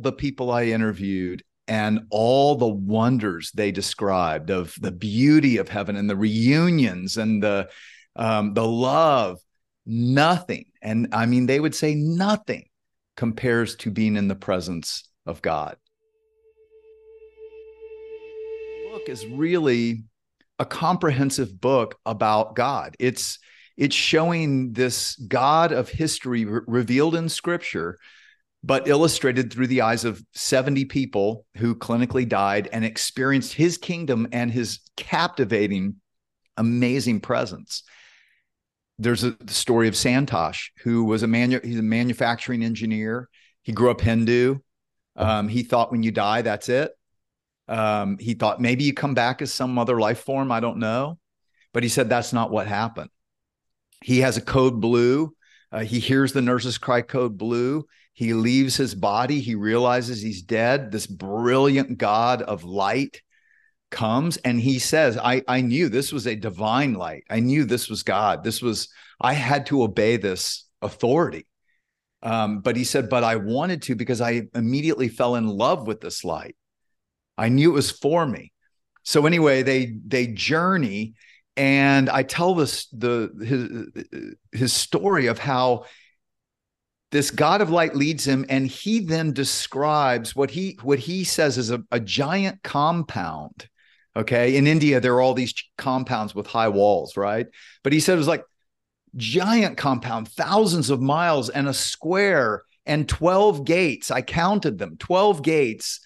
the people I interviewed and all the wonders they described of the beauty of heaven and the reunions and the um, the love, nothing, and I mean they would say nothing compares to being in the presence of God. The book is really a comprehensive book about God. It's it's showing this God of history re- revealed in Scripture but illustrated through the eyes of 70 people who clinically died and experienced his kingdom and his captivating, amazing presence. There's a story of Santosh, who was a manu- he's a manufacturing engineer. He grew up Hindu. Um, he thought when you die, that's it. Um, he thought maybe you come back as some other life form. I don't know. But he said that's not what happened. He has a code blue. Uh, he hears the nurses cry code blue he leaves his body. He realizes he's dead. This brilliant God of light comes and he says, I, I knew this was a divine light. I knew this was God. This was, I had to obey this authority. Um, but he said, but I wanted to because I immediately fell in love with this light. I knew it was for me. So anyway, they they journey, and I tell this the his his story of how this god of light leads him and he then describes what he what he says is a, a giant compound okay? In india there are all these compounds with high walls right? But he said it was like giant compound thousands of miles and a square and 12 gates. I counted them 12 gates.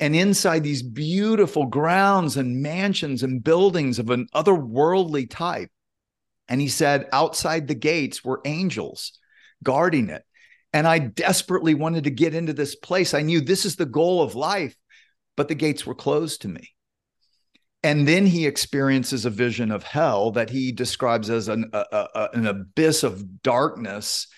And inside these beautiful grounds and mansions and buildings of an otherworldly type. And he said outside the gates were angels guarding it and I desperately wanted to get into this place. I knew this is the goal of life, but the gates were closed to me. And then he experiences a vision of hell that he describes as an, a, a, an abyss of darkness,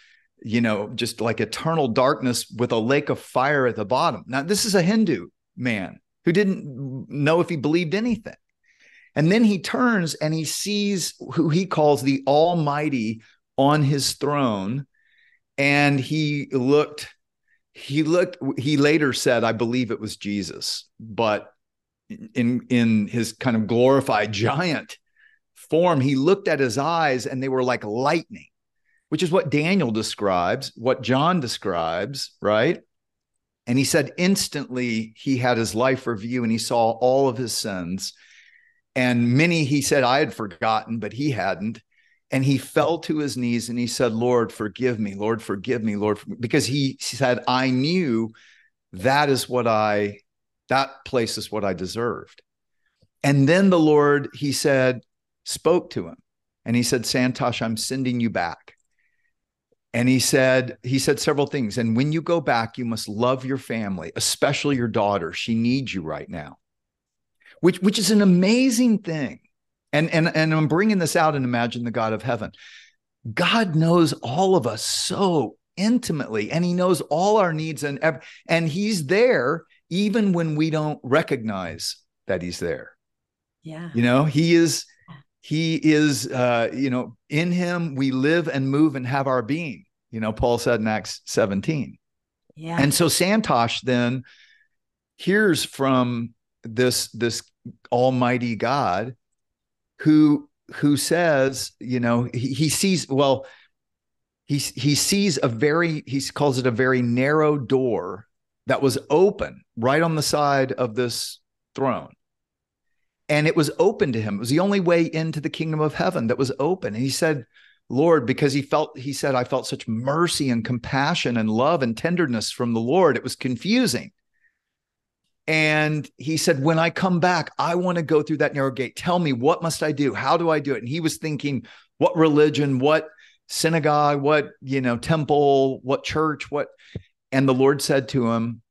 you know, just like eternal darkness with a lake of fire at the bottom. Now, this is a Hindu man who didn't know if he believed anything. And then he turns and he sees who he calls the Almighty on his throne and he looked he looked he later said i believe it was jesus. But in in his kind of glorified giant form he looked at his eyes and they were like lightning which is what daniel describes what john describes right? And he said instantly he had his life review and he saw all of his sins. And many he said i had forgotten but he hadn't and he fell to his knees and he said lord forgive me. Lord forgive me. Lord because he said i knew that is what i that place is what i deserved. And then the lord he said spoke to him and he said santosh i'm sending you back. And he said he said several things. And when you go back you must love your family especially your daughter. She needs you right now which which is an amazing thing and and and I'm bringing this out and imagine the God of heaven. God knows all of us so intimately and he knows all our needs and and he's there even when we don't recognize that he's there. Yeah. You know, he is he is uh you know, in him we live and move and have our being. You know, Paul said in Acts 17. Yeah. And so Santosh then hears from this this almighty God who who says, you know, he, he sees well, he he sees a very he calls it a very narrow door that was open right on the side of this throne. And it was open to him. It was the only way into the kingdom of heaven that was open. And he said, Lord, because he felt, he said, I felt such mercy and compassion and love and tenderness from the Lord. It was confusing. And he said, When I come back, I want to go through that narrow gate. Tell me, what must I do? How do I do it? And he was thinking, What religion, what synagogue, what, you know, temple, what church, what. And the Lord said to him,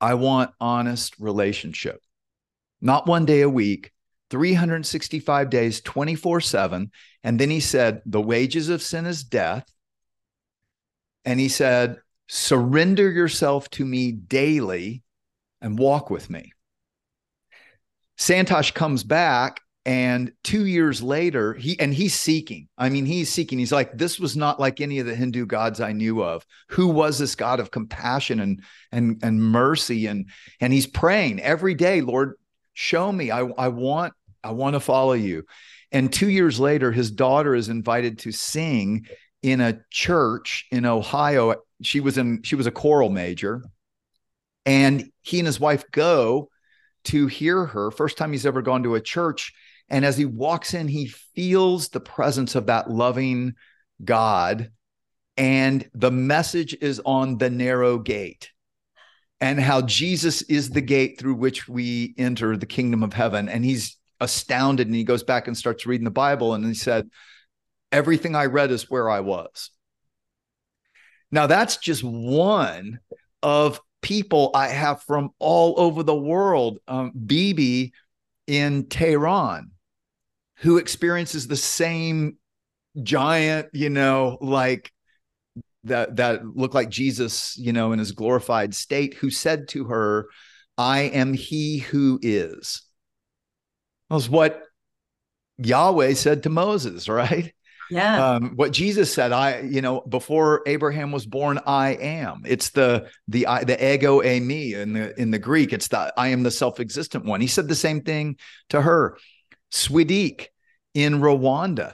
I want honest relationship, not one day a week, 365 days, 24 7. And then he said, The wages of sin is death. And he said, Surrender yourself to me daily and walk with me. Santosh comes back And two years later, he and he's seeking. I mean, he's seeking. He's like, this was not like any of the Hindu gods I knew of. Who was this God of compassion and and and mercy? And and he's praying every day, Lord, show me. I, I want, I want to follow you. And two years later, his daughter is invited to sing in a church in Ohio. She was in, she was a choral major. And he and his wife go to hear her. First time he's ever gone to a church and as he walks in, he feels the presence of that loving God. And the message is on the narrow gate and how Jesus is the gate through which we enter the kingdom of heaven. And he's astounded and he goes back and starts reading the Bible. And he said, Everything I read is where I was. Now, that's just one of people I have from all over the world. Um, Bibi in Tehran who experiences the same giant, you know, like that that looked like Jesus, you know, in his glorified state, who said to her, I am he who is. That was what Yahweh said to Moses, right? Yeah. Um, what Jesus said, I, you know, before Abraham was born, I am. It's the the the ego eimi in the in the Greek. It's the I am the self-existent one. He said the same thing to her. Swediq in Rwanda.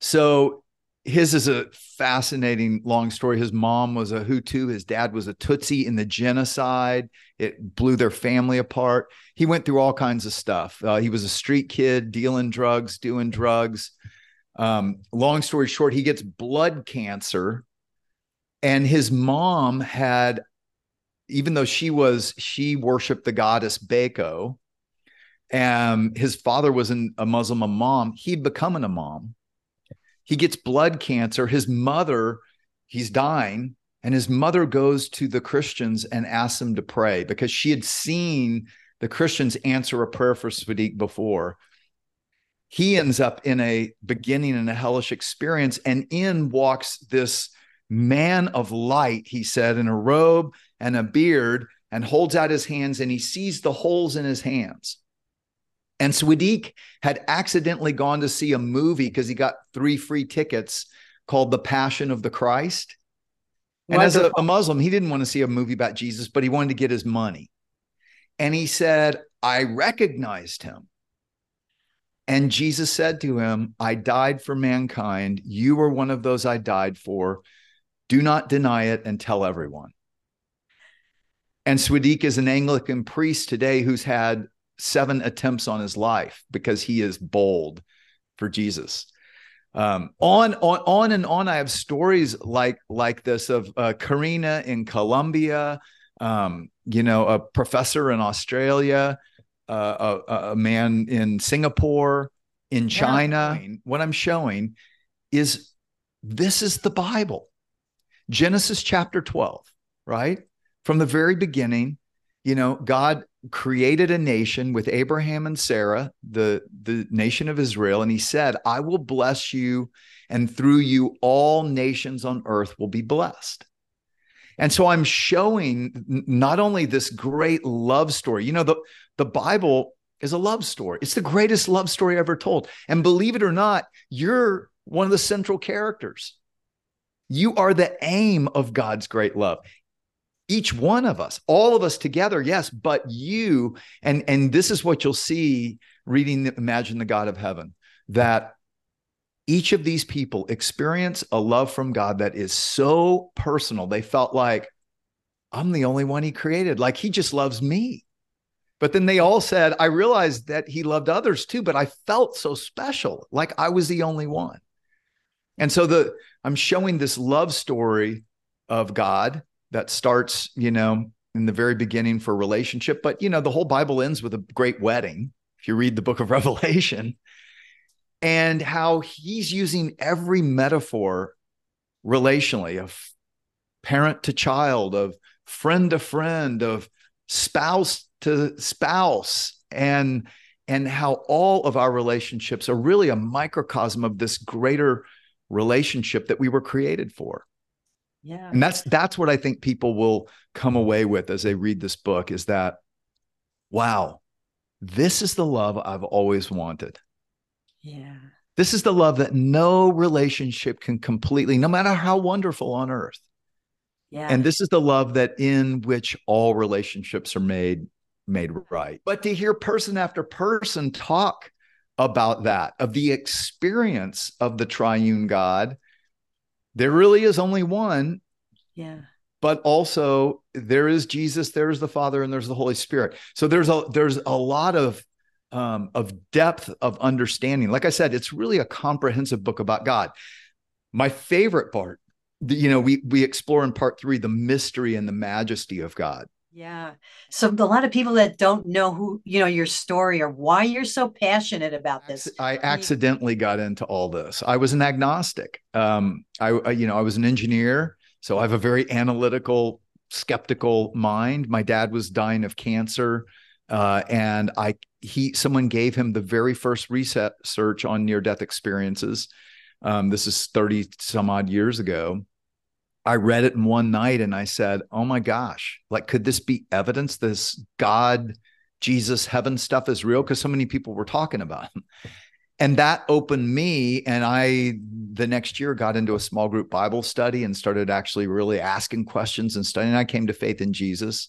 So his is a fascinating long story. His mom was a Hutu, his dad was a Tutsi in the genocide. It blew their family apart. He went through all kinds of stuff. Uh, he was a street kid, dealing drugs, doing drugs. Um, long story short, he gets blood cancer, and his mom had, even though she was, she worshipped the goddess Beko, and his father was an, a Muslim imam. He'd become an imam. He gets blood cancer. His mother, he's dying, and his mother goes to the Christians and asks them to pray because she had seen the Christians answer a prayer for Swediq before. He ends up in a beginning in a hellish experience, and in walks this man of light, he said, in a robe and a beard, and holds out his hands, and he sees the holes in his hands. And Swediq had accidentally gone to see a movie because he got three free tickets called The Passion of the Christ. And as a, a, Muslim, he didn't want to see a movie about Jesus, but he wanted to get his money. And he said, I recognized him. And Jesus said to him, I died for mankind. You were one of those I died for. Do not deny it and tell everyone. And Swediq is an Anglican priest today who's had seven attempts on his life because he is bold for Jesus. Um, on on on and on. I have stories like like this of uh, Karina in Colombia. Um, you know, a professor in Australia, uh, a, a, man in Singapore, in China. Yeah. What I'm showing is this is the Bible, Genesis chapter 12, right? From the very beginning, you know, God created a nation with Abraham and Sarah, the, the nation of Israel, and he said, I will bless you, and through you, all nations on earth will be blessed. And so I'm showing not only this great love story, you know, the, the Bible is a love story. It's the greatest love story ever told. And believe it or not, you're one of the central characters. You are the aim of God's great love each one of us all of us together yes but you and and this is what you'll see reading imagine the god of heaven that each of these people experience a love from god that is so personal they felt like i'm the only one he created like he just loves me but then they all said i realized that he loved others too but i felt so special like i was the only one and so the i'm showing this love story of god that starts, you know, in the very beginning for relationship. But, you know, the whole Bible ends with a great wedding. If you read the book of Revelation, and how he's using every metaphor relationally of parent to child, of friend to friend, of spouse to spouse, and and how all of our relationships are really a microcosm of this greater relationship that we were created for. Yeah. And that's that's what I think people will come away with as they read this book is that wow, this is the love I've always wanted. Yeah. This is the love that no relationship can completely, no matter how wonderful on earth. Yeah. And this is the love that in which all relationships are made made right. But to hear person after person talk about that, of the experience of the triune God, there really is only one. Yeah. But also there is Jesus, there's the Father, and there's the Holy Spirit. So there's a there's a lot of um, of depth of understanding. Like I said, it's really a comprehensive book about God. My favorite part, you know, we we explore in part three the mystery and the majesty of God. Yeah. So a lot of people that don't know who, you know, your story or why you're so passionate about this. I accidentally got into all this. I was an agnostic. Um, I, you know, I was an engineer, so I have a very analytical, skeptical mind. My dad was dying of cancer, uh, and I he someone gave him the very first reset search on near death experiences. Um, this is 30 some odd years ago. I read it in one night and I said, Oh my gosh, like, could this be evidence this God, Jesus, heaven stuff is real? Because so many people were talking about it. And that opened me. And I, the next year, got into a small group Bible study and started actually really asking questions and studying. I came to faith in Jesus.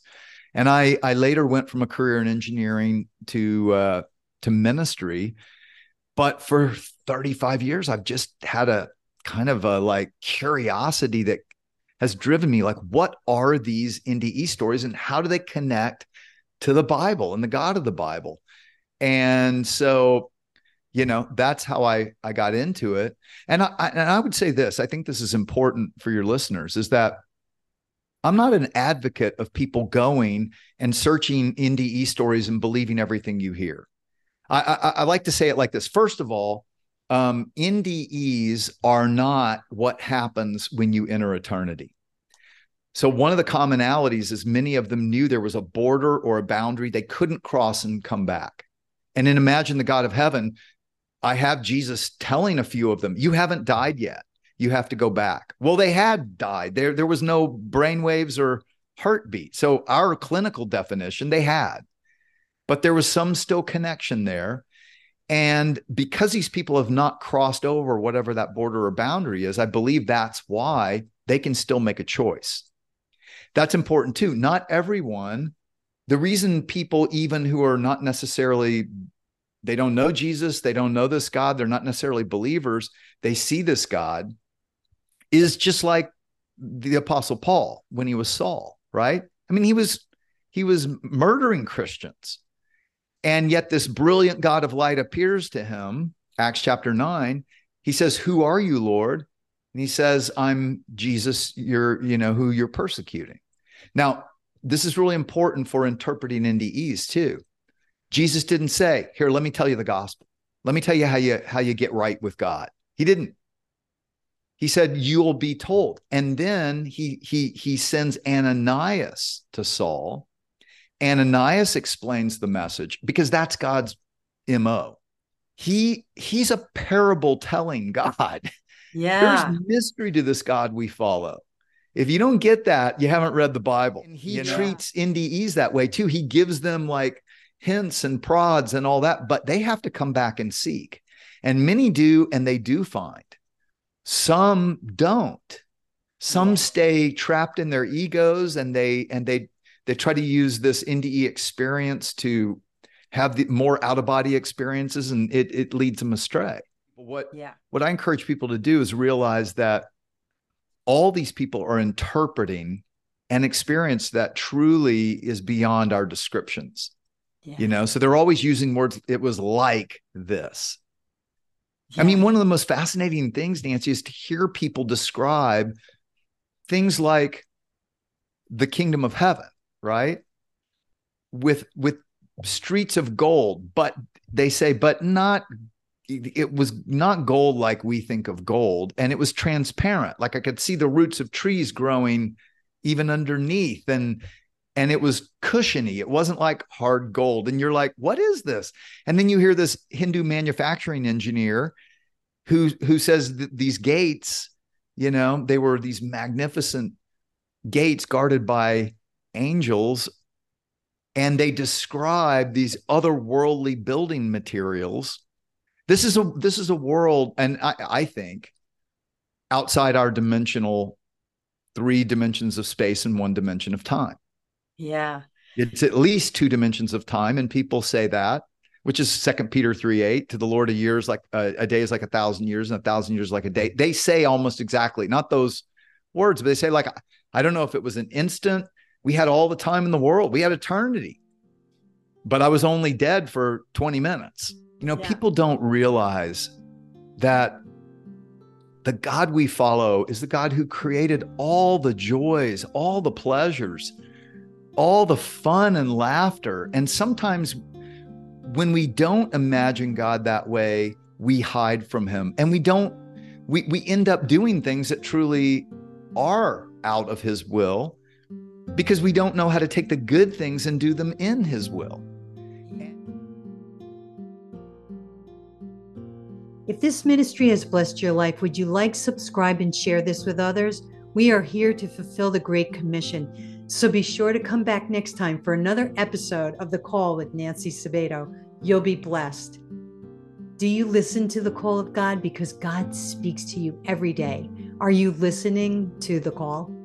And I, I later went from a career in engineering to uh, to ministry, but for 35 years, I've just had a kind of a like curiosity that has driven me. Like, what are these NDE stories, and how do they connect to the Bible and the God of the Bible? And so, you know, that's how I I got into it. And I, I and I would say this. I think this is important for your listeners. Is that I'm not an advocate of people going and searching NDE stories and believing everything you hear. I, I, I like to say it like this. First of all, um, NDEs are not what happens when you enter eternity. So, one of the commonalities is many of them knew there was a border or a boundary they couldn't cross and come back. And then imagine the God of heaven. I have Jesus telling a few of them, You haven't died yet you have to go back. Well, they had died. There, there was no brain waves or heartbeat. So our clinical definition, they had, but there was some still connection there. And because these people have not crossed over whatever that border or boundary is, I believe that's why they can still make a choice. That's important too. Not everyone, the reason people, even who are not necessarily, they don't know Jesus, they don't know this God, they're not necessarily believers, they see this God is just like the apostle Paul when he was Saul, right? I mean, he was he was murdering Christians. And yet this brilliant God of light appears to him, Acts chapter 9. He says, "Who are you, Lord?" And he says, "I'm Jesus, you're, you know, who you're persecuting." Now, this is really important for interpreting NDEs too. Jesus didn't say, "Here, let me tell you the gospel. Let me tell you how you how you get right with God." He didn't he said you'll be told. And then he he he sends ananias to saul. Ananias explains the message because that's god's mo he he's a parable telling god. Yeah. there's mystery to this god we follow. If you don't get that you haven't read the bible and he treats ndes that way too. He gives them like hints and prods and all that but they have to come back and seek. And many do and they do find some don't. Some stay trapped in their egos and they and they they try to use this NDE experience to have the more out of body experiences and it it leads them astray. What yeah. what I encourage people to do is realize that all these people are interpreting an experience that truly is beyond our descriptions. Yeah. You know, so they're always using words it was like this. Yeah. I mean, one of the most fascinating things, Nancy, is to hear people describe things like the kingdom of heaven, right? With with streets of gold, but they say, but not it was not gold like we think of gold, and it was transparent. Like I could see the roots of trees growing even underneath, and and it was cushiony. It wasn't like hard gold. And you're like, what is this? And then you hear this Hindu manufacturing engineer who who says these gates, you know, they were these magnificent gates guarded by angels and they describe these otherworldly building materials. This is a this is a world, and I, I think outside our dimensional three dimensions of space and one dimension of time. Yeah. It's at least two dimensions of time, and people say that, which is Second Peter three eight. To the Lord, a year is like a, a day is like a thousand years, and a thousand years like a day. They say almost exactly, not those words, but they say like I don't know if it was an instant. We had all the time in the world. We had eternity, but I was only dead for twenty minutes. You know, yeah. people don't realize that the God we follow is the God who created all the joys, all the pleasures, all the fun and laughter. And sometimes when we don't imagine God that way, we hide from him and we don't, we, we end up doing things that truly are out of his will because we don't know how to take the good things and do them in his will. If this ministry has blessed your life, would you like, subscribe, and share this with others? We are here to fulfill the Great Commission. So be sure to come back next time for another episode of The Call with Nancy Sabato. You'll be blessed. Do you listen to the call of God? Because God speaks to you every day. Are you listening to the call?